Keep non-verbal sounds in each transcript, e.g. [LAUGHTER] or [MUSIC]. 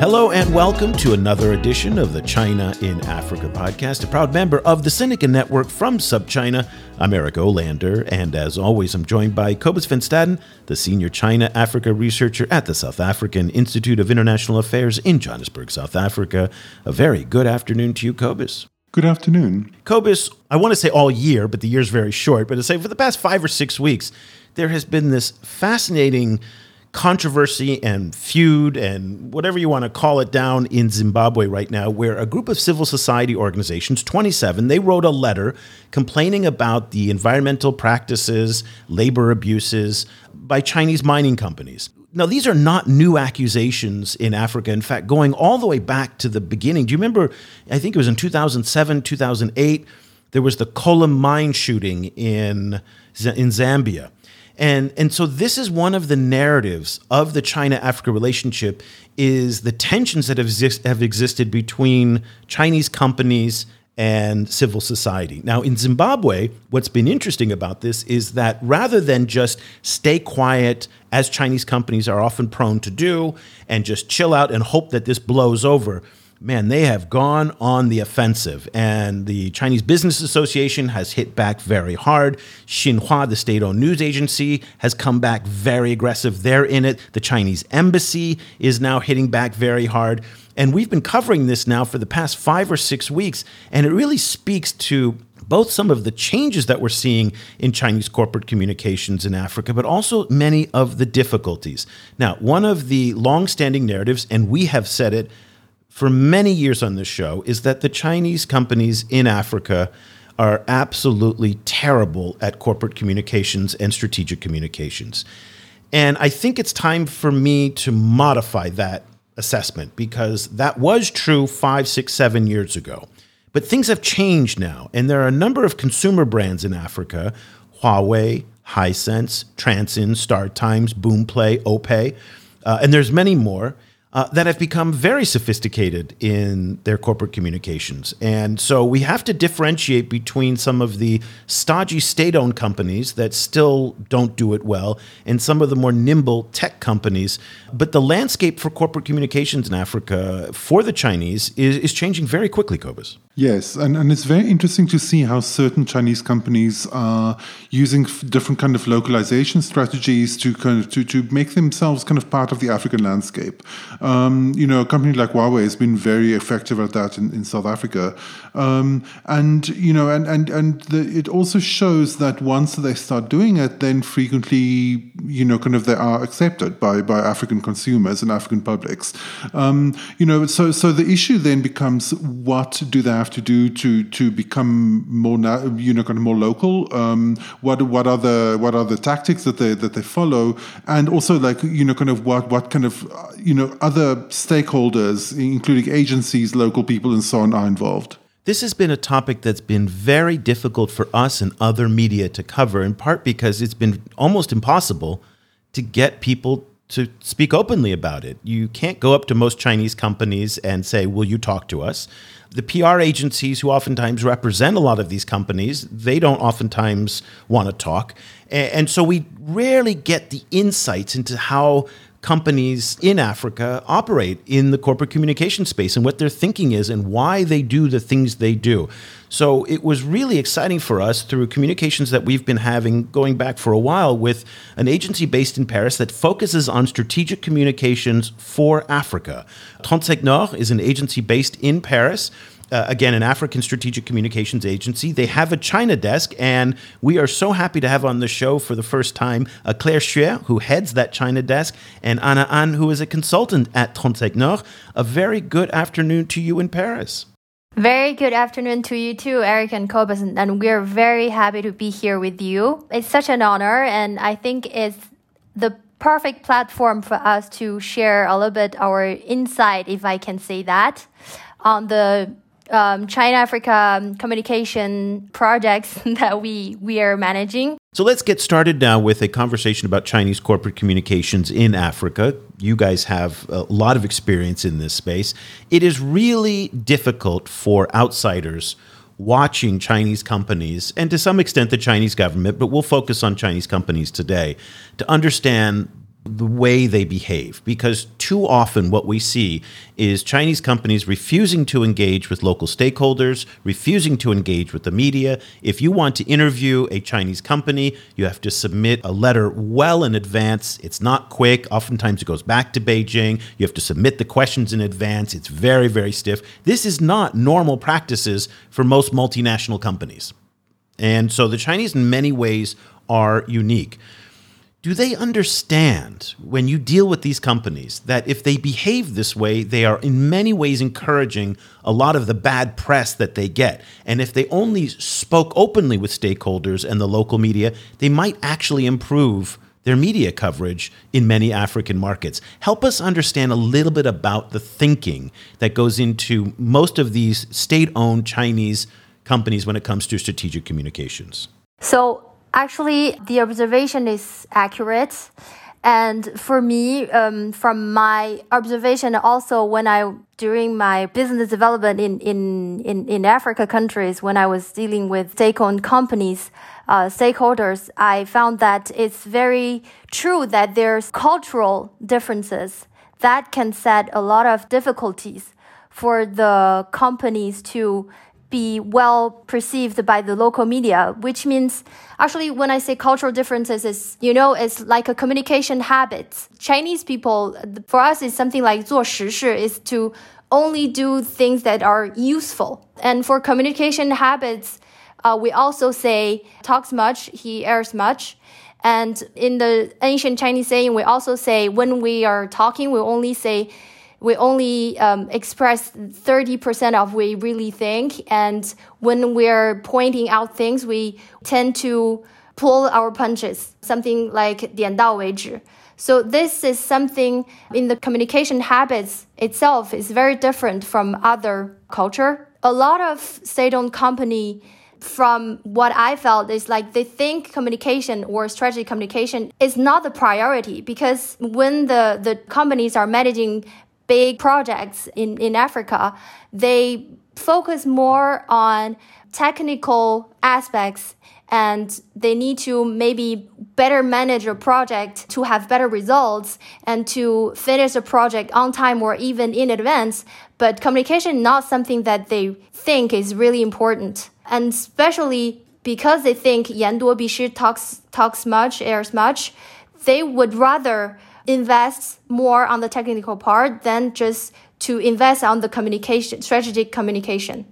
Hello and welcome to another edition of the China in Africa podcast, a proud member of the Sinica Network from SupChina. I'm Eric Olander, and as always, I'm joined by Cobus van Staden, the senior China Africa researcher at the South African Institute of International Affairs in Johannesburg, South Africa. A very good afternoon to you, Cobus. Good afternoon. Cobus, I want to say all year, but the year's very short, but to say for the past five or six weeks, there has been this fascinating controversy and feud and whatever you want to call it down in Zimbabwe right now, where a group of civil society organizations, 27, they wrote a letter complaining about the environmental practices, labor abuses by Chinese mining companies. Now, these are not new accusations in Africa. In fact, going all the way back to the beginning, do you remember? I think it was in 2007, 2008, there was the Collum mine shooting in, in Zambia and, and so this is one of the narratives of the China-Africa relationship is the tensions that have, exist, have existed between Chinese companies and civil society. Now, in Zimbabwe, what's been interesting about this is that rather than just stay quiet, as Chinese companies are often prone to do, and just chill out and hope that this blows over, man, they have gone on the offensive. And the Chinese Business Association has hit back very hard. Xinhua, the state owned news agency, has come back very aggressive. They're in it. The Chinese embassy is now hitting back very hard. And we've been covering this now for the past five or six weeks. And it really speaks to both some of the changes that we're seeing in Chinese corporate communications in Africa, but also many of the difficulties. Now, one of the long-standing narratives, and we have said it for many years on this show is that the Chinese companies in Africa are absolutely terrible at corporate communications and strategic communications. And I think it's time for me to modify that assessment because that was true five, six, seven years ago. But things have changed now, and there are a number of consumer brands in Africa Huawei, Hisense, Transsion, Star Times, Boomplay, Opay, uh, and there's many more uh, that have become very sophisticated in their corporate communications. And so we have to differentiate between some of the stodgy state owned companies that still don't do it well and some of the more nimble tech companies. But the landscape for corporate communications in Africa for the Chinese is, is changing very quickly, Cobus. Yes, and, and it's very interesting to see how certain Chinese companies are using different kind of localization strategies to kind of to, to make themselves kind of part of the African landscape. Um, you know, a company like Huawei has been very effective at that in, in South Africa, um, and you know, and and and the, it also shows that once they start doing it, then frequently, you know, kind of they are accepted by by African consumers and African publics. Um, you know, so so the issue then becomes what do they have to do to to become more you know kind of more local? Um, what what are the what are the tactics that they that they follow, and also like you know kind of what what kind of you know other stakeholders, including agencies, local people, and so on, are involved. This has been a topic that's been very difficult for us and other media to cover, in part because it's been almost impossible to get people to speak openly about it. You can't go up to most Chinese companies and say, Will you talk to us? The PR agencies who oftentimes represent a lot of these companies, they don't oftentimes want to talk. And so we rarely get the insights into how companies in Africa operate in the corporate communication space and what their thinking is and why they do the things they do. So it was really exciting for us through communications that we've been having going back for a while with an agency based in Paris that focuses on strategic communications for Africa. Trente Nord is an agency based in Paris uh, again, an African strategic communications agency. They have a China desk, and we are so happy to have on the show for the first time uh, Claire Xue, who heads that China desk, and Anna An, who is a consultant at Trente Nord. A very good afternoon to you in Paris. Very good afternoon to you too, Eric and Cobus, and we're very happy to be here with you. It's such an honor, and I think it's the perfect platform for us to share a little bit our insight, if I can say that, on the um, China Africa communication projects [LAUGHS] that we we are managing. So let's get started now with a conversation about Chinese corporate communications in Africa. You guys have a lot of experience in this space. It is really difficult for outsiders watching Chinese companies and to some extent the Chinese government, but we'll focus on Chinese companies today to understand the way they behave because too often what we see is Chinese companies refusing to engage with local stakeholders, refusing to engage with the media. If you want to interview a Chinese company, you have to submit a letter well in advance. It's not quick. Oftentimes it goes back to Beijing. You have to submit the questions in advance. It's very, very stiff. This is not normal practices for most multinational companies. And so the Chinese, in many ways, are unique do they understand when you deal with these companies that if they behave this way, they are in many ways encouraging a lot of the bad press that they get? And if they only spoke openly with stakeholders and the local media, they might actually improve their media coverage in many African markets. Help us understand a little bit about the thinking that goes into most of these state owned Chinese companies when it comes to strategic communications. So, Actually, the observation is accurate. And for me, um, from my observation, also when I during my business development in in in, in Africa countries, when I was dealing with state-owned companies, uh, stakeholders, I found that it's very true that there's cultural differences that can set a lot of difficulties for the companies to be well perceived by the local media, which means actually when I say cultural differences is, you know, it's like a communication habits. Chinese people, for us, is something like 做实事 is to only do things that are useful. And for communication habits, uh, we also say talks much, he airs much. And in the ancient Chinese saying, we also say when we are talking, we only say we only um, express 30% of what we really think. And when we're pointing out things, we tend to pull our punches, something like 点到为止. So this is something in the communication habits itself is very different from other culture. A lot of state-owned company from what I felt is like they think communication or strategy communication is not the priority because when the, the companies are managing big projects in, in Africa, they focus more on technical aspects and they need to maybe better manage a project to have better results and to finish a project on time or even in advance. But communication not something that they think is really important. And especially because they think Yan Duo talks talks much, errs much, they would rather invest more on the technical part than just to invest on the communication, strategic communication.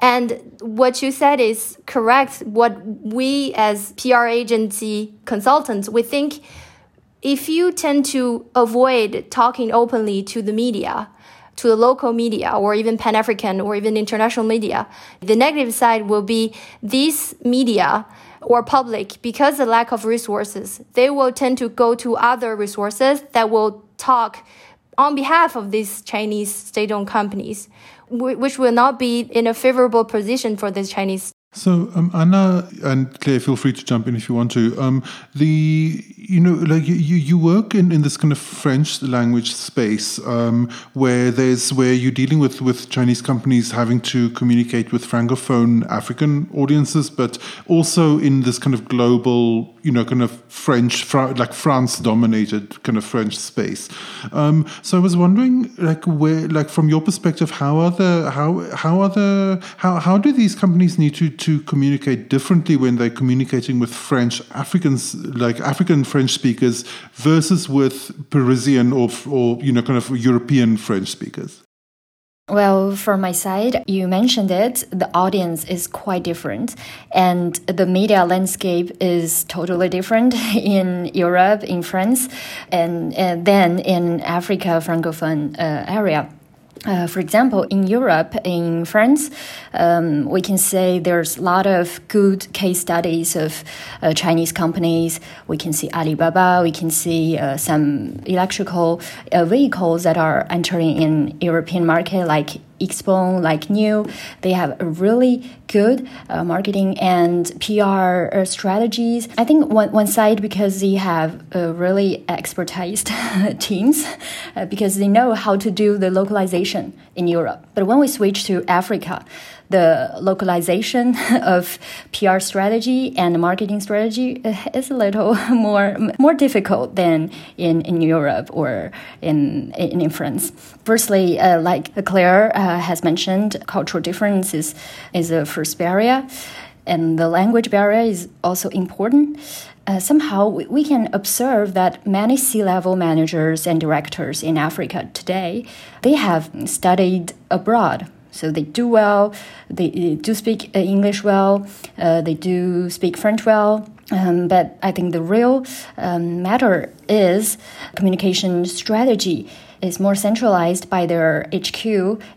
And what you said is correct. What we as PR agency consultants, we think if you tend to avoid talking openly to the media, to the local media or even Pan African or even international media, the negative side will be these media or public, because the lack of resources, they will tend to go to other resources that will talk on behalf of these Chinese state-owned companies, which will not be in a favorable position for these Chinese so, um, Anna and Claire, feel free to jump in if you want to. Um, the you know, like you, you work in, in this kind of French language space um, where there's where you're dealing with with Chinese companies having to communicate with francophone African audiences, but also in this kind of global, you know, kind of French, Fra- like France dominated kind of French space. Um, so I was wondering, like, where, like, from your perspective, how are the how how are the how how do these companies need to to communicate differently when they're communicating with French Africans, like African French speakers, versus with Parisian or, or you know, kind of European French speakers? Well, from my side, you mentioned it, the audience is quite different and the media landscape is totally different [LAUGHS] in Europe, in France, and, and then in Africa, Francophone uh, area. Uh, for example, in Europe, in France, um, we can say there's a lot of good case studies of uh, Chinese companies. We can see Alibaba, we can see uh, some electrical uh, vehicles that are entering in European market like Xpeng, like NIO, they have really good uh, marketing and PR uh, strategies. I think one, one side because they have uh, really expertized [LAUGHS] teams uh, because they know how to do the localization in Europe. But when we switch to Africa, the localization [LAUGHS] of PR strategy and marketing strategy uh, is a little [LAUGHS] more more difficult than in, in Europe or in in, France. Firstly, uh, like Claire uh, has mentioned, cultural difference is, is a first barrier, and the language barrier is also important. Uh, somehow we, we, can observe that many C-level managers and directors in Africa today they have studied abroad so they do well, they, do speak uh, English well, uh, they do speak French well. Um, but I think the real um, matter is communication strategy is more centralized by their HQ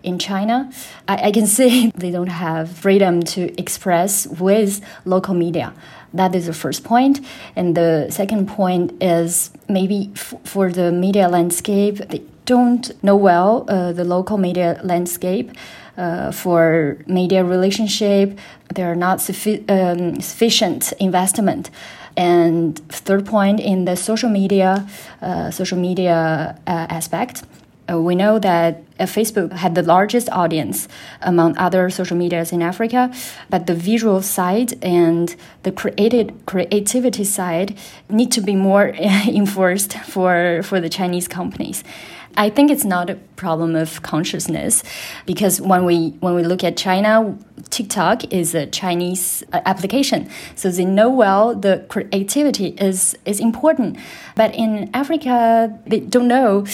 in China. I, I can [LAUGHS] see they don't have freedom to express with local media. That is the first point. And the second point is maybe for the media landscape, they don't know well uh, the local media landscape uh, for media relationship. There are not suffi- um, sufficient investment. And third point in the social media, uh, social media uh, aspect, uh, we know that uh, Facebook had the largest audience among other social medias in Africa, but the visual side and the created creativity side need to be more [LAUGHS] enforced for for the Chinese companies. I think it's not a problem of consciousness because when we when we look at China, TikTok is a Chinese uh, application, so they know well the creativity is is important. But in Africa, they don't know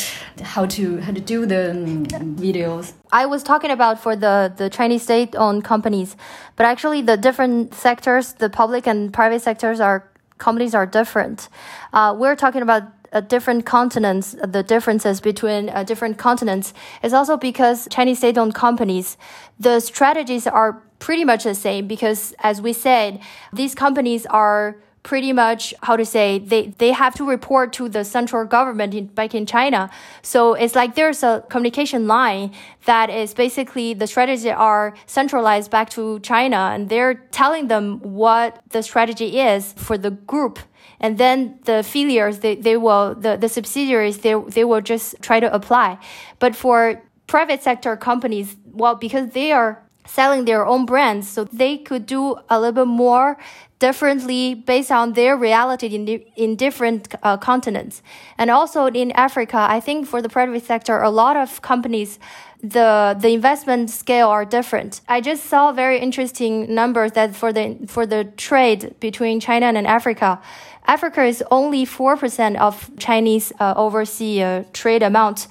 how to how to do the um, videos. I was talking about for the, the Chinese state owned companies, but actually the different sectors, the public and private sectors are companies are different. Uh, we're talking about uh, different continents, the differences between uh, different continents is also because Chinese state-owned companies, the strategies are pretty much the same because as we said, these companies are pretty much how to say they, they have to report to the central government in, back in China. So it's like there's a communication line that is basically the strategies are centralized back to China and they're telling them what the strategy is for the group and then the affiliates they, they will the, the subsidiaries they, they will just try to apply. But for private sector companies well because they are selling their own brands so they could do a little bit more differently based on their reality in, in different uh, continents. And also in africa i think for the private sector a lot of companies the the investment scale are different. I just saw very interesting numbers that for the for the trade between China and Africa, Africa is only 4% of Chinese uh, overseas uh, trade amount,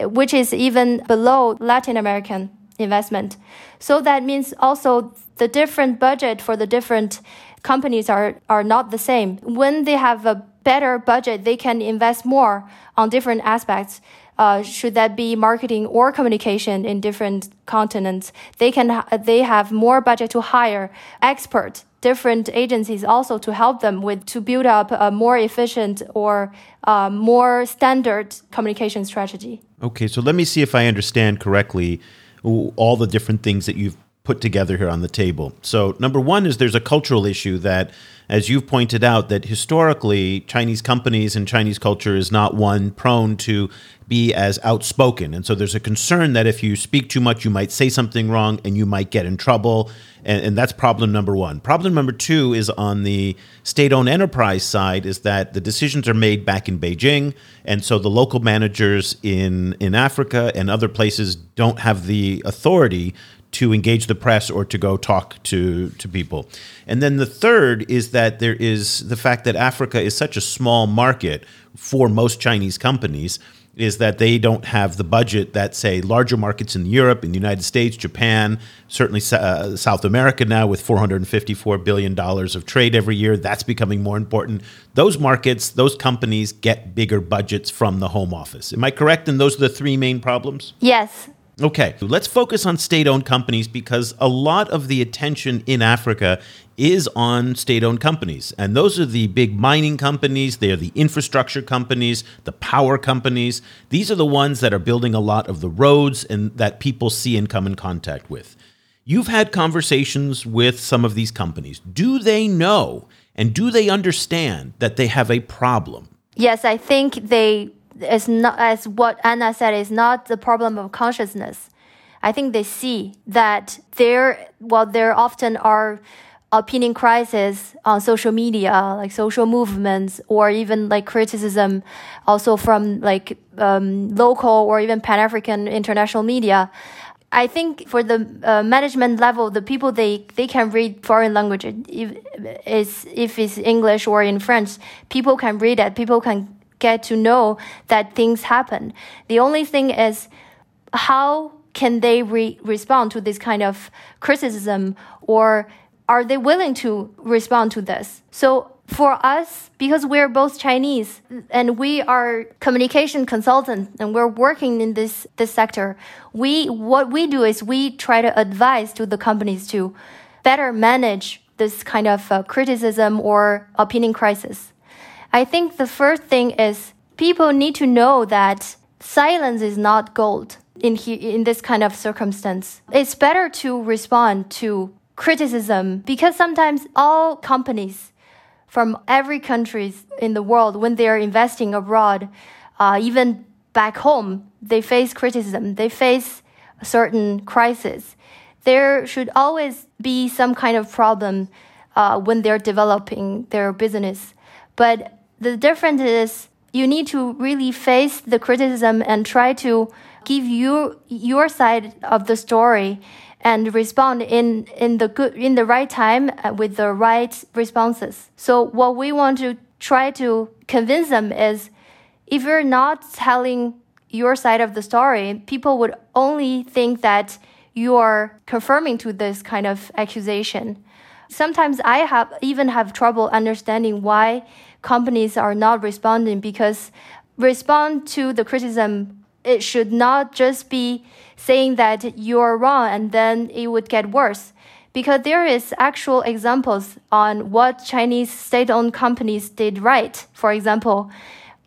which is even below Latin American investment. So that means also the different budget for the different companies are, are not the same. When they have a better budget, they can invest more on different aspects. Uh, should that be marketing or communication in different continents, they can they have more budget to hire experts different agencies also to help them with to build up a more efficient or uh, more standard communication strategy. Okay, so let me see if I understand correctly all the different things that you've put together here on the table. So, number one is there's a cultural issue that, as you've pointed out, that historically Chinese companies and Chinese culture is not one prone to be as outspoken. And so there's a concern that if you speak too much, you might say something wrong and you might get in trouble. And, and that's problem number one. Problem number two is on the state owned enterprise side, is that the decisions are made back in Beijing. And so the local managers in, in Africa and other places don't have the authority to engage the press or to go talk to, to people. And then the third is that there is the fact that Africa is such a small market for most Chinese companies is that they don't have the budget that say larger markets in Europe, in the United States, Japan, certainly uh, South America now with 454 billion dollars of trade every year, that's becoming more important. Those markets, those companies get bigger budgets from the home office. Am I correct? And those are the three main problems? Yes, Okay, let's focus on state owned companies because a lot of the attention in Africa is on state owned companies. And those are the big mining companies, they're the infrastructure companies, the power companies. These are the ones that are building a lot of the roads and that people see and come in contact with. You've had conversations with some of these companies. Do they know and do they understand that they have a problem? Yes, I think they is not as what Anna said is not the problem of consciousness. I think they see that there well there often are opinion crisis on social media, like social movements, or even like criticism, also from like um, local or even Pan African international media. I think for the uh, management level, the people they, they can read foreign language, if it's, if it's English or in French, people can read it. People can get to know that things happen. The only thing is how can they re- respond to this kind of criticism or are they willing to respond to this? So for us, because we're both Chinese and we are communication consultants and we're working in this, this sector, we, what we do is we try to advise to the companies to better manage this kind of uh, criticism or opinion crisis. I think the first thing is people need to know that silence is not gold in he, in this kind of circumstance. It's better to respond to criticism because sometimes all companies from every country in the world when they are investing abroad, uh, even back home, they face criticism. They face a certain crisis. There should always be some kind of problem uh, when they're developing their business. But the difference is you need to really face the criticism and try to give you your side of the story and respond in, in the good in the right time uh, with the right responses. So what we want to try to convince them is if you're not telling your side of the story, people would only think that you are confirming to this kind of accusation. Sometimes I have even have trouble understanding why companies are not responding because respond to the criticism. It should not just be saying that you're wrong and then it would get worse. Because there is actual examples on what Chinese state-owned companies did right. For example,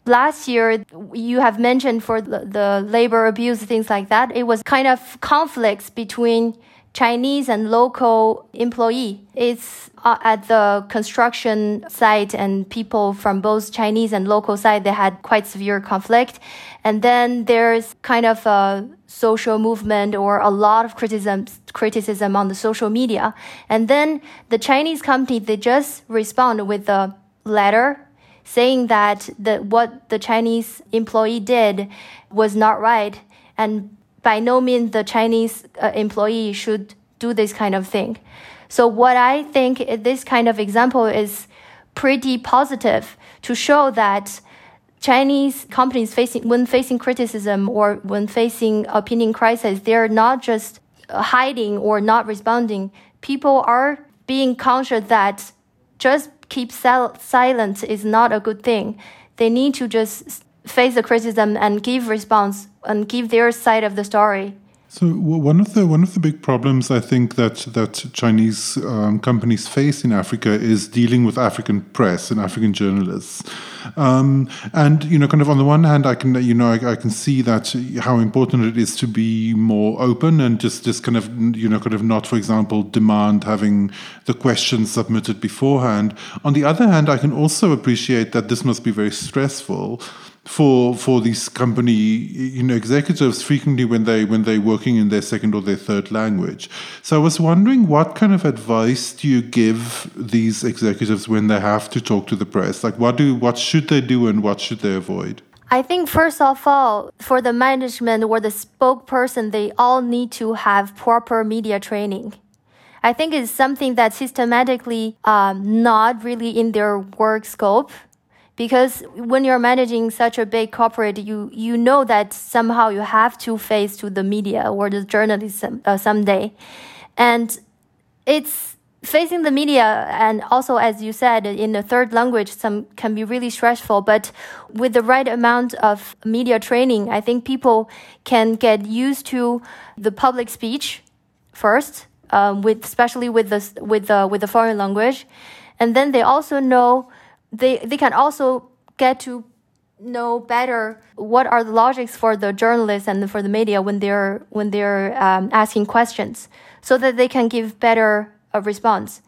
last year you have mentioned for the, the labor abuse things like that, it was kind of conflicts between Chinese and local employee. It's uh, at the construction site and people from both Chinese and local side, they had quite severe conflict. And then there's kind of a social movement or a lot of criticism, criticism on the social media. And then the Chinese company, they just respond with a letter saying that the, what the Chinese employee did was not right. And by no means the Chinese uh, employee should do this kind of thing. So what I think this kind of example is pretty positive to show that Chinese companies facing when facing criticism or when facing opinion crisis, they're not just hiding or not responding. People are being conscious that just keep silent is not a good thing. They need to just face the criticism and give response and give their side of the story. So one of the one of the big problems I think that that Chinese um, companies face in Africa is dealing with African press and African journalists. Um, and you know, kind of on the one hand, I can you know I, I, can see that how important it is to be more open and just just kind of you know kind of not, for example, demand having the questions submitted beforehand. On the other hand, I can also appreciate that this must be very stressful for for these company you know executives frequently when they when they're working in their second or their third language. So I was wondering what kind of advice do you give these executives when they have to talk to the press? Like what do what should they do and what should they avoid? I think first of all, for the management or the spokesperson, they all need to have proper media training. I think it's something that's systematically um, not really in their work scope because when you're managing such a big corporate, you you know that somehow you have to face to the media or the journalism uh, someday, and it's facing the media and also as you said in the third language some can be really stressful. But with the right amount of media training i think people can get used to the public speech first um, with especially with the with the with the foreign language. And then they also know they they can also get to know better what are the logics for the journalists and for the media when they're when they're um, asking questions so that they can give better a response.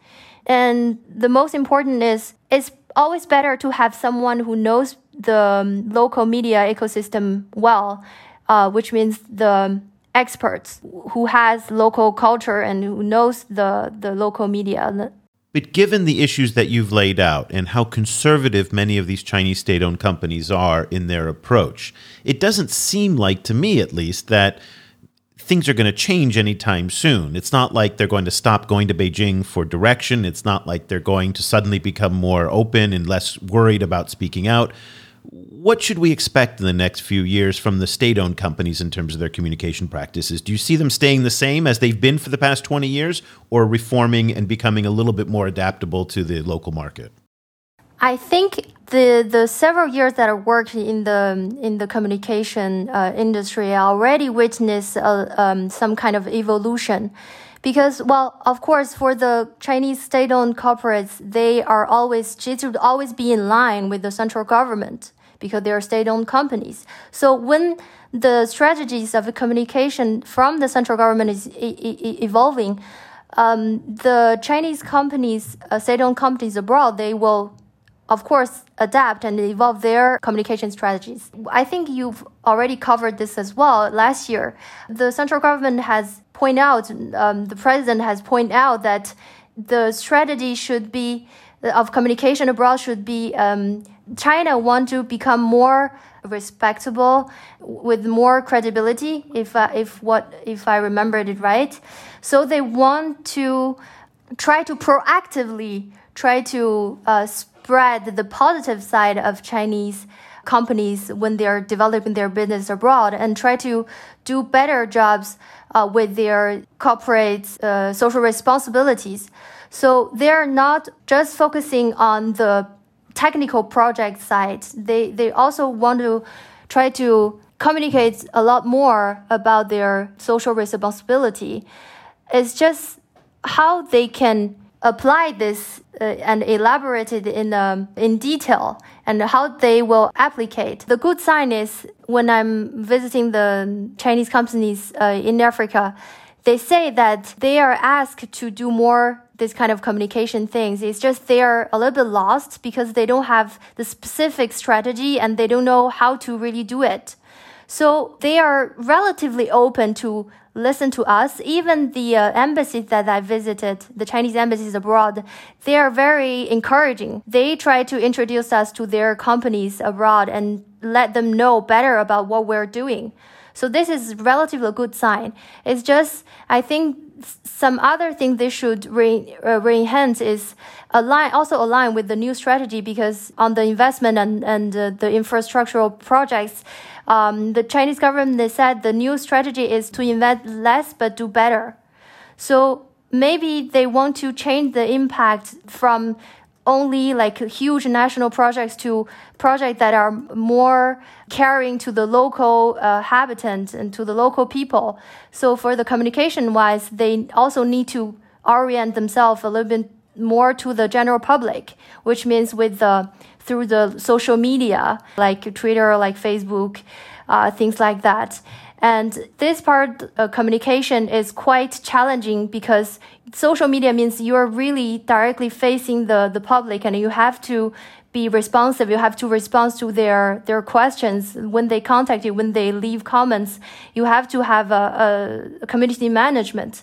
And the most important is it's always better to have someone who knows the um, local media ecosystem well, uh, which means the experts who has local culture and who knows the, the local media. But given the issues that you've laid out and how conservative many of these Chinese state owned companies are in their approach, it doesn't seem like, to me at least, that things are going to change anytime soon. It's not like they're going to stop going to Beijing for direction. It's not like they're going to suddenly become more open and less worried about speaking out. What should we expect in the next few years from the state owned companies in terms of their communication practices? Do you see them staying the same as they've been for the past 20 years or reforming and becoming a little bit more adaptable to the local market? I think the the several years that I worked in the in the communication uh, industry, I already witnessed uh, um, some kind of evolution. Because, well, of course, for the Chinese state-owned corporates, they are always they should always be in line with the central government because they are state-owned companies. So when the strategies of communication from the central government is e- e- evolving, um, the Chinese companies, uh, state-owned companies abroad, they will of course, adapt and evolve their communication strategies. I think you've already covered this as well. Last year, the central government has pointed out, um, the president has pointed out that the strategy should be of communication abroad should be um, China want to become more respectable with more credibility. If uh, if what if I remembered it right, so they want to try to proactively try to uh, spread the positive side of Chinese companies when they're developing their business abroad and try to do better jobs uh, with their corporate uh, social responsibilities. So they're not just focusing on the technical project side. They they also want to try to communicate a lot more about their social responsibility. It's just how they can apply this uh, and elaborate it in, um, in detail and how they will applicate. The good sign is when I'm visiting the Chinese companies uh, in Africa, they say that they are asked to do more this kind of communication things. It's just they are a little bit lost because they don't have the specific strategy and they don't know how to really do it. So they are relatively open to listen to us. Even the uh, embassies that I visited, the Chinese embassies abroad, they are very encouraging. They try to introduce us to their companies abroad and let them know better about what we're doing. So this is relatively a good sign. It's just, I think some other thing they should re, uh, re-enhance is align, also align with the new strategy because on the investment and, and uh, the infrastructural projects, um, the Chinese government they said the new strategy is to invest less but do better. So maybe they want to change the impact from only like huge national projects to projects that are more caring to the local uh, and to the local people. So for the communication wise, they also need to orient themselves a little bit more to the general public, which means with the through the social media like Twitter, like Facebook, uh, things like that. And this part of communication is quite challenging because social media means you're really directly facing the, the public and you have to be responsive. You have to respond to their, their questions when they contact you, when they leave comments. You have to have a, a community management.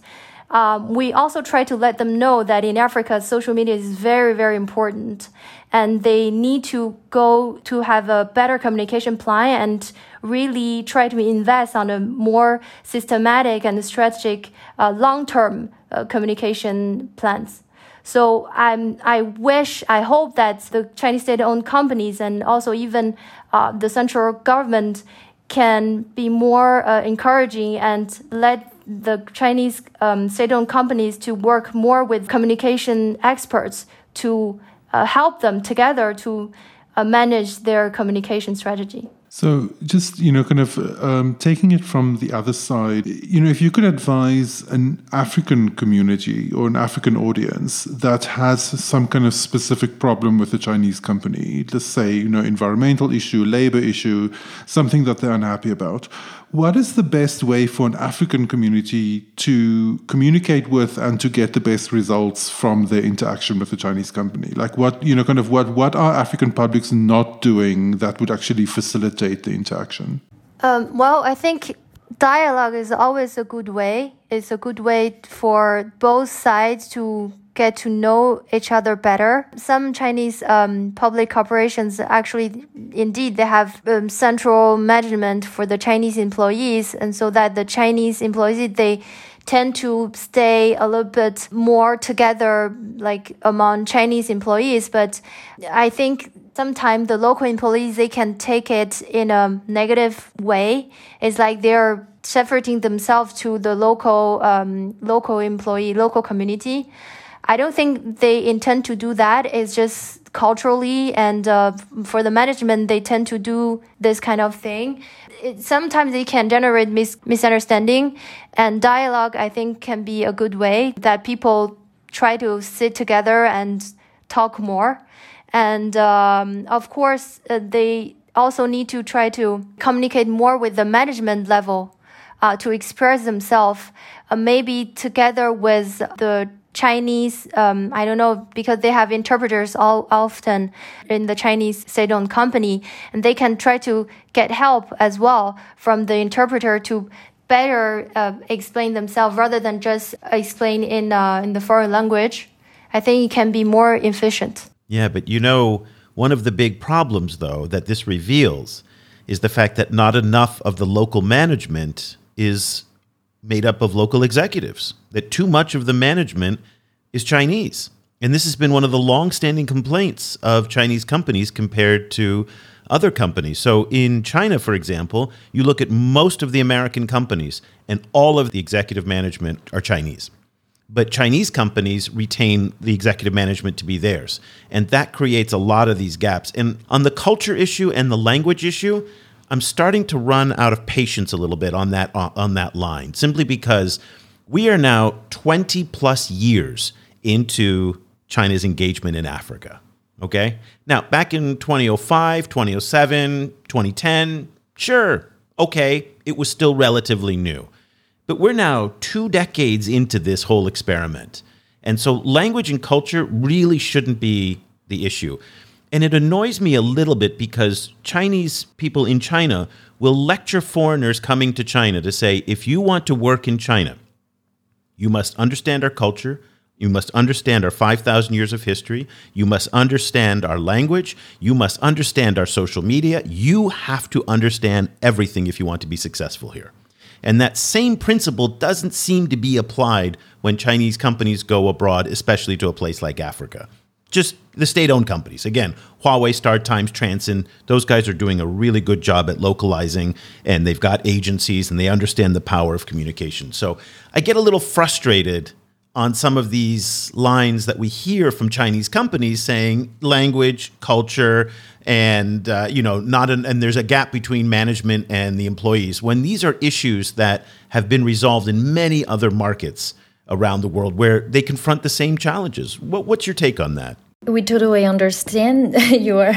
Um, we also try to let them know that in Africa, social media is very, very important and they need to go to have a better communication plan and really try to invest on a more systematic and strategic uh, long-term uh, communication plans. So I'm, I wish, I hope that the Chinese state-owned companies and also even uh, the central government can be more uh, encouraging and let the Chinese um, state-owned companies to work more with communication experts to uh, help them together to uh, manage their communication strategy. So, just you know, kind of um, taking it from the other side, you know, if you could advise an African community or an African audience that has some kind of specific problem with a Chinese company, let's say, you know, environmental issue, labor issue, something that they're unhappy about, what is the best way for an African community to communicate with and to get the best results from their interaction with the Chinese company? Like what, you know, kind of what, what are African publics not doing that would actually facilitate the interaction? Um, well, I think dialogue is always a good way. It's a good way for both sides to get to know each other better. Some Chinese um, public corporations actually, indeed, they have um, central management for the Chinese employees, and so that the Chinese employees they tend to stay a little bit more together, like among Chinese employees. But I think sometimes the local employees they can take it in a negative way. It's like they're separating themselves to the local um, local employee, local community. I don't think they intend to do that. It's just culturally and uh, for the management, they tend to do this kind of thing. It, sometimes it can generate mis- misunderstanding, and dialogue, I think, can be a good way that people try to sit together and talk more. And um, of course, uh, they also need to try to communicate more with the management level uh, to express themselves, uh, maybe together with the Chinese, um, I don't know, because they have interpreters all often in the Chinese state-owned company, and they can try to get help as well from the interpreter to better uh, explain themselves rather than just explain in uh, in the foreign language. I think it can be more efficient. Yeah, but you know, one of the big problems, though, that this reveals is the fact that not enough of the local management is made up of local executives, that too much of the management is Chinese. And this has been one of the long-standing complaints of Chinese companies compared to other companies. So in China, for example, you look at most of the American companies and all of the executive management are Chinese. But Chinese companies retain the executive management to be theirs. And that creates a lot of these gaps. And on the culture issue and the language issue, I'm starting to run out of patience a little bit on that uh, on that line, simply because we are now 20 plus years into China's engagement in Africa. Okay? Now, back in 2005, 2007, 2010, sure, okay, it was still relatively new. But we're now two decades into this whole experiment. And so language and culture really shouldn't be the issue. And it annoys me a little bit because Chinese people in China will lecture foreigners coming to China to say, if you want to work in China, you must understand our culture. You must understand our 5,000 years of history. You must understand our language. You must understand our social media. You have to understand everything if you want to be successful here. And that same principle doesn't seem to be applied when Chinese companies go abroad, especially to a place like Africa just the state-owned companies. Again, Huawei, StarTimes, Transsion, those guys are doing a really good job at localizing and they've got agencies and they understand the power of communication. So I get a little frustrated on some of these lines that we hear from Chinese companies saying language, culture, and uh, you know, not an, and there's a gap between management and the employees when these are issues that have been resolved in many other markets around the world where they confront the same challenges. What, what's your take on that? We totally understand [LAUGHS] your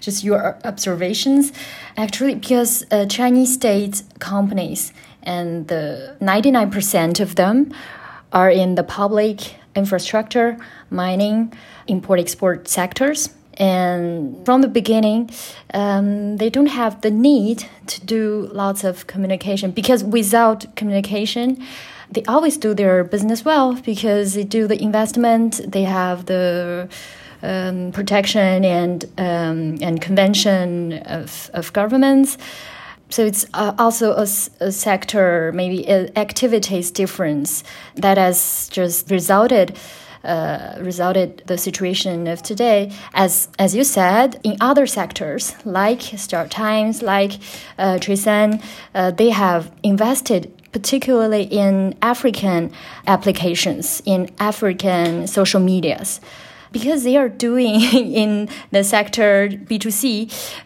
just your observations. Actually, because uh, Chinese state companies and the 99% of them are in the public infrastructure, mining, import export sectors. And from the beginning, um, they don't have the need to do lots of communication because without communication, they always do their business well because they do the investment, they have the um, protection and um, and convention of, of governments. So it's uh, also a, a, sector, maybe activities difference that has just resulted. Uh, resulted the situation of today, as as you said, in other sectors like StarTimes, like uh, Transsion, uh, they have invested particularly in African applications, in African social medias because they are doing [LAUGHS] in the sector B2C,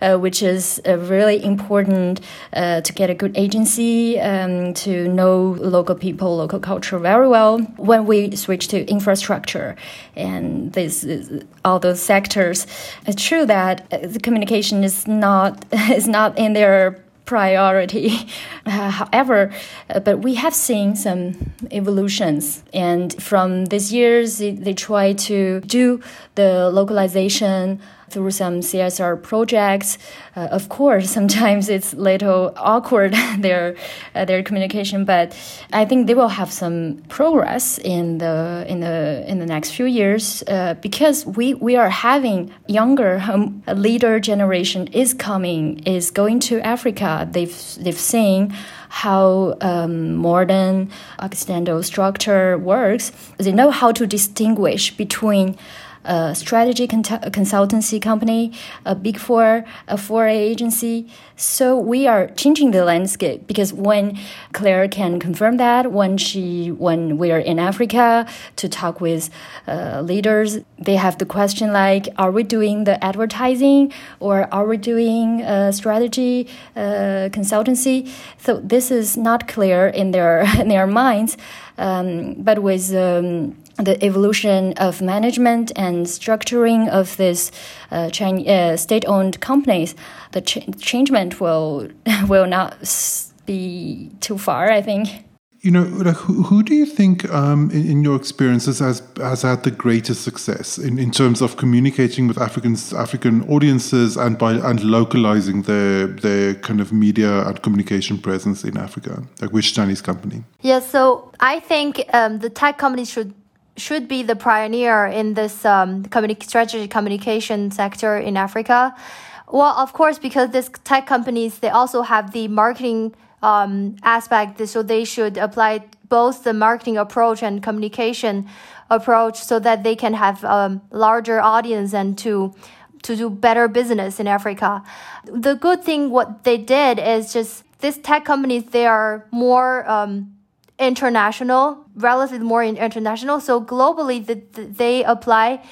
uh, which is uh, really important uh, to get a good agency, um, to know local people, local culture very well. When we switch to infrastructure and this, all those sectors, it's true that uh, the communication is not [LAUGHS] is not in their priority. Uh, [LAUGHS] however, uh, but we have seen some evolutions, and from these years, they, they try to do the localization through some CSR projects. Uh, of course, [LAUGHS] sometimes it's a little awkward [LAUGHS] their uh, their communication, but I think they will have some progress in the in the in the next few years uh, because we we are having younger um, leader generation is coming is going to Africa. They've they've seen how um, modern Occidental structure works. They know how to distinguish between a strategy consultancy company, a big four, a 4A agency. So we are changing the landscape because when Claire can confirm that, when she, when we are in Africa to talk with uh, leaders, they have the question like, are we doing the advertising or are we doing a strategy uh, consultancy? So this is not clear in their [LAUGHS] in their minds. Um, but with um, the evolution of management and structuring of these uh, uh, state-owned companies, the ch- changement will [LAUGHS] will not be too far. I think. You know, like, who, who do you think, um, in, in, your experiences, has has had the greatest success in, in terms of communicating with Africans, African audiences, and by and localizing their their kind of media and communication presence in Africa? Like, which Chinese company? Yeah, so I think um, the tech companies should should be the pioneer in this um, communi- strategy communication sector in Africa. Well, of course, because these tech companies they also have the marketing um, aspect, so they should apply both the marketing approach and communication approach, so that they can have a um, larger audience and to to do better business in Africa. The good thing what they did is just these tech companies they are more um, international, relatively more international. So globally, the, the, they apply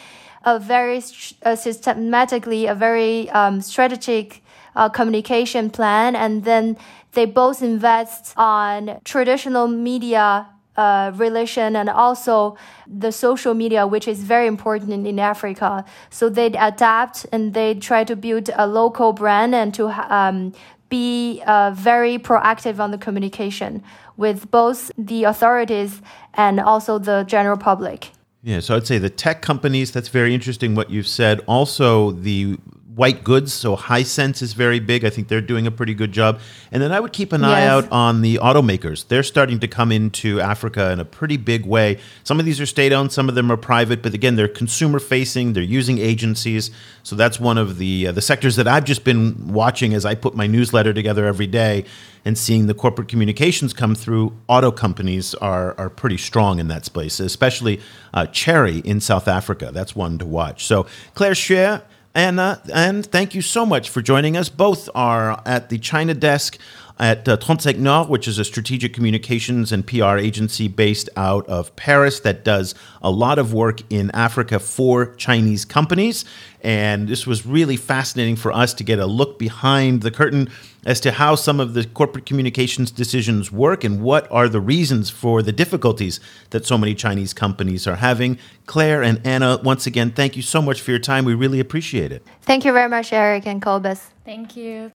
a very uh, systematically, a very um, strategic uh, communication plan, and then they both invest on traditional media uh, relation and also the social media, which is very important in, in Africa. So they adapt and they try to build a local brand and to um, be uh, very proactive on the communication with both the authorities and also the general public. Yeah, so I'd say the tech companies, that's very interesting what you've said. Also, the white goods. So Hisense is very big. I think they're doing a pretty good job. And then I would keep an yes. eye out on the automakers. They're starting to come into Africa in a pretty big way. Some of these are state owned, some of them are private, but again, they're consumer facing. They're using agencies. So that's one of the uh, the sectors that I've just been watching as I put my newsletter together every day and seeing the corporate communications come through. Auto companies are are pretty strong in that space, especially uh, Chery in South Africa. That's one to watch. So Claire Xue Anna, and thank you so much for joining us. Both are at the China desk at uh, 35 Nord, which is a strategic communications and PR agency based out of Paris that does a lot of work in Africa for Chinese companies. And this was really fascinating for us to get a look behind the curtain as to how some of the corporate communications decisions work and what are the reasons for the difficulties that so many Chinese companies are having. Claire and Anna, once again, thank you so much for your time. We really appreciate it. Thank you very much, Eric and Cobus. Thank you.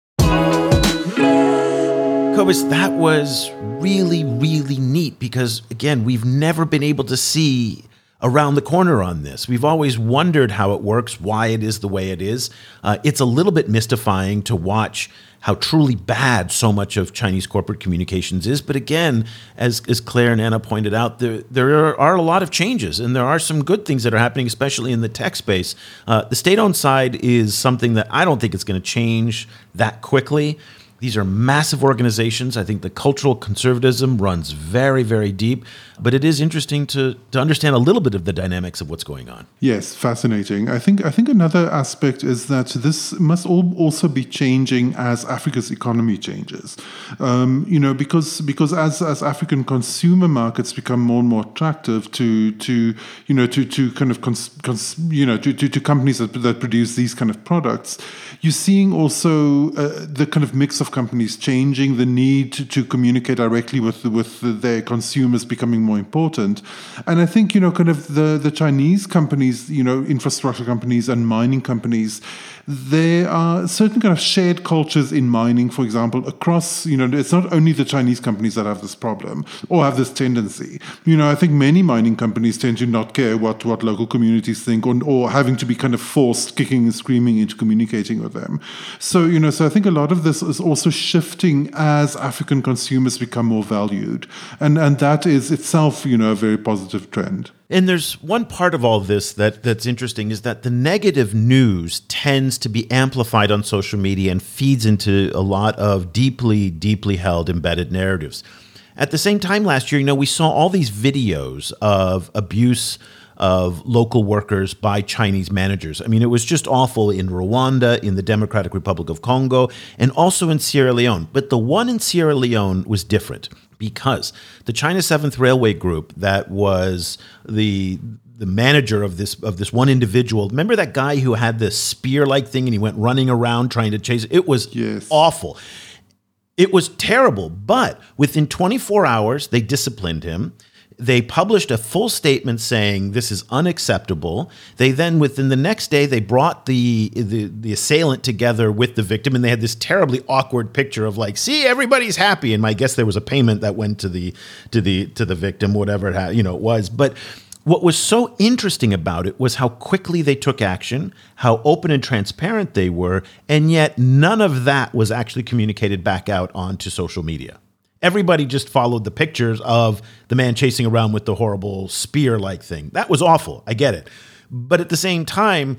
Cobus, that was really, really neat because, again, we've never been able to see around the corner on this. We've always wondered how it works, why it is the way it is. Uh, it's a little bit mystifying to watch how truly bad so much of Chinese corporate communications is. But again, as, as Claire and Anna pointed out, there, there are, a lot of changes and there are some good things that are happening, especially in the tech space. Uh, the state owned side is something that I don't think it's going to change that quickly. These are massive organizations. I think the cultural conservatism runs very, very deep. But it is interesting to, to understand a little bit of the dynamics of what's going on. Yes, fascinating. I think I think another aspect is that this must all also be changing as Africa's economy changes. Um, you know, because because as as African consumer markets become more and more attractive to to you know to to kind of cons, cons, you know to, to, to companies that, that produce these kind of products, you're seeing also uh, the kind of mix of companies changing, the need to, to communicate directly with with their consumers becoming more important, and I think you know kind of the the Chinese companies, you know, infrastructure companies and mining companies there are certain kind of shared cultures in mining, for example, across, you know, it's not only the Chinese companies that have this problem or have this tendency. You know, I think many mining companies tend to not care what, what local communities think or, or having to be kind of forced kicking and screaming into communicating with them. So, you know, so I think a lot of this is also shifting as African consumers become more valued. And, and that is itself, you know, a very positive trend. And there's one part of all of this that that's interesting is that the negative news tends to be amplified on social media and feeds into a lot of deeply, deeply held embedded narratives. At the same time last year, you know, we saw all these videos of abuse of local workers by Chinese managers. I mean, it was just awful in Rwanda, in the Democratic Republic of Congo, and also in Sierra Leone. But the one in Sierra Leone was different because the China Seventh Railway Group, that was the the manager of this of this one individual. Remember that guy who had this spear like thing and he went running around trying to chase it? It was yes. awful. It was terrible, but within 24 hours they disciplined him they published a full statement saying this is unacceptable. They then, within the next day, they brought the, the, the assailant together with the victim, and they had this terribly awkward picture of like, see, everybody's happy. And I guess there was a payment that went to the to the to the victim, whatever it had, you know it was. But what was so interesting about it was how quickly they took action, how open and transparent they were, and yet none of that was actually communicated back out onto social media. Everybody just followed the pictures of the man chasing around with the horrible spear like thing. That was awful. I get it. But at the same time,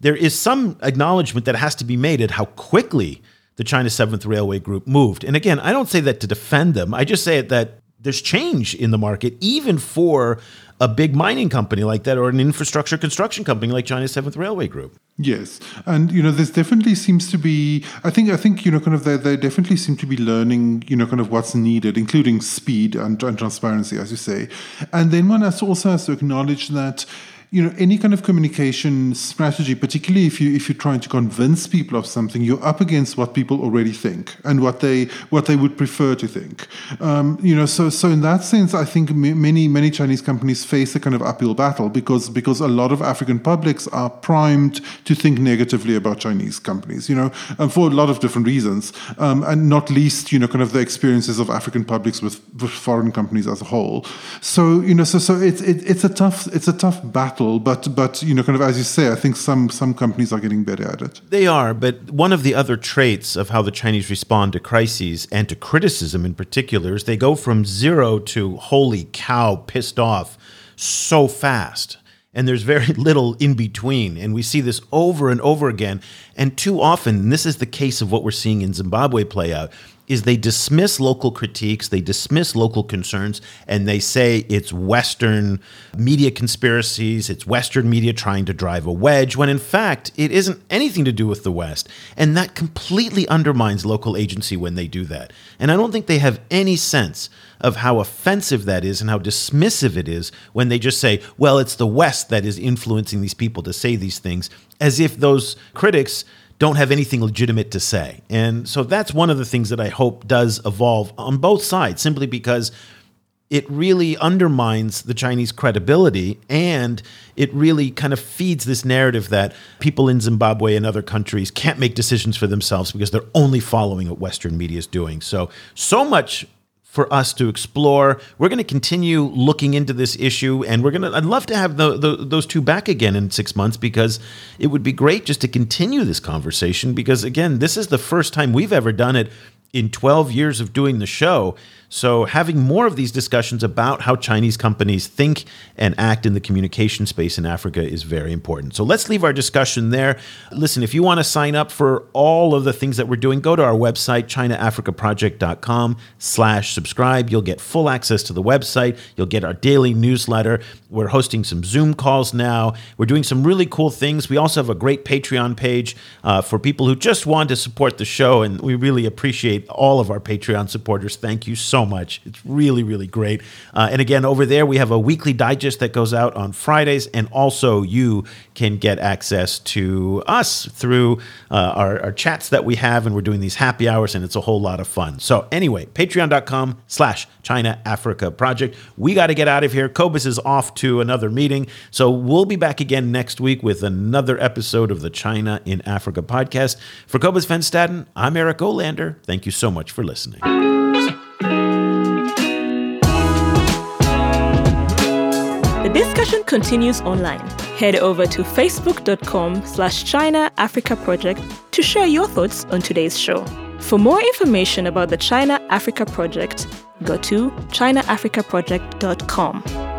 there is some acknowledgement that has to be made at how quickly the China Seventh Railway Group moved. And again, I don't say that to defend them. I just say it that there's change in the market, even for a big mining company like that or an infrastructure construction company like China's Seventh Railway Group. Yes, and you know, there's definitely seems to be. I think, I think you know, kind of they they definitely seem to be learning, you know, kind of what's needed, including speed and, and transparency, as you say. And then one has also has to acknowledge that you know any kind of communication strategy particularly if you if you're trying to convince people of something you're up against what people already think and what they what they would prefer to think. Um, you know so so in that sense i think many many chinese companies face a kind of uphill battle because because a lot of african publics are primed to think negatively about chinese companies you know and for a lot of different reasons um, and not least you know kind of the experiences of african publics with, with foreign companies as a whole. So you know so so it's it, it's a tough it's a tough battle but but you know, kind of as you say, I think some some companies are getting better at it. They are, but one of the other traits of how the Chinese respond to crises and to criticism in particular is they go from zero to holy cow, pissed off so fast. And there's very [LAUGHS] little in between. And we see this over and over again. And too often, and this is the case of what we're seeing in Zimbabwe play out, is they dismiss local critiques, they dismiss local concerns, and they say it's Western media conspiracies, it's Western media trying to drive a wedge, when in fact it isn't anything to do with the West. And that completely undermines local agency when they do that. And I don't think they have any sense of how offensive that is and how dismissive it is when they just say, well, it's the West that is influencing these people to say these things, as if those critics don't have anything legitimate to say. And so that's one of the things that I hope does evolve on both sides, simply because it really undermines the Chinese credibility and it really kind of feeds this narrative that people in Zimbabwe and other countries can't make decisions for themselves because they're only following what Western media is doing. So, so much for us to explore. We're going to continue looking into this issue, and we're going to. I'd love to have the, the, those two back again in six months because it would be great just to continue this conversation. Because again, this is the first time we've ever done it in 12 years of doing the show. So, having more of these discussions about how Chinese companies think and act in the communication space in Africa is very important. So, let's leave our discussion there. Listen, if you want to sign up for all of the things that we're doing, go to our website, chinaafricaproject.com slash subscribe. You'll get full access to the website. You'll get our daily newsletter. We're hosting some Zoom calls now. We're doing some really cool things. We also have a great Patreon page uh, for people who just want to support the show, and we really appreciate all of our Patreon supporters. Thank you so much. It's really, really great. Uh, and again, over there, we have a weekly digest that goes out on Fridays, and also you can get access to us through uh, our, our chats that we have, and we're doing these happy hours, and it's a whole lot of fun. So anyway, patreon.com slash China Africa Project. We got to get out of here. Cobus is off to another meeting. So we'll be back again next week with another episode of the China in Africa podcast. For Cobus Van Staden, I'm Eric Olander. Thank you so much for listening. The discussion continues online. Head over to facebook.com slash China Africa Project to share your thoughts on today's show. For more information about the China Africa Project, go to chinaafricaproject.com.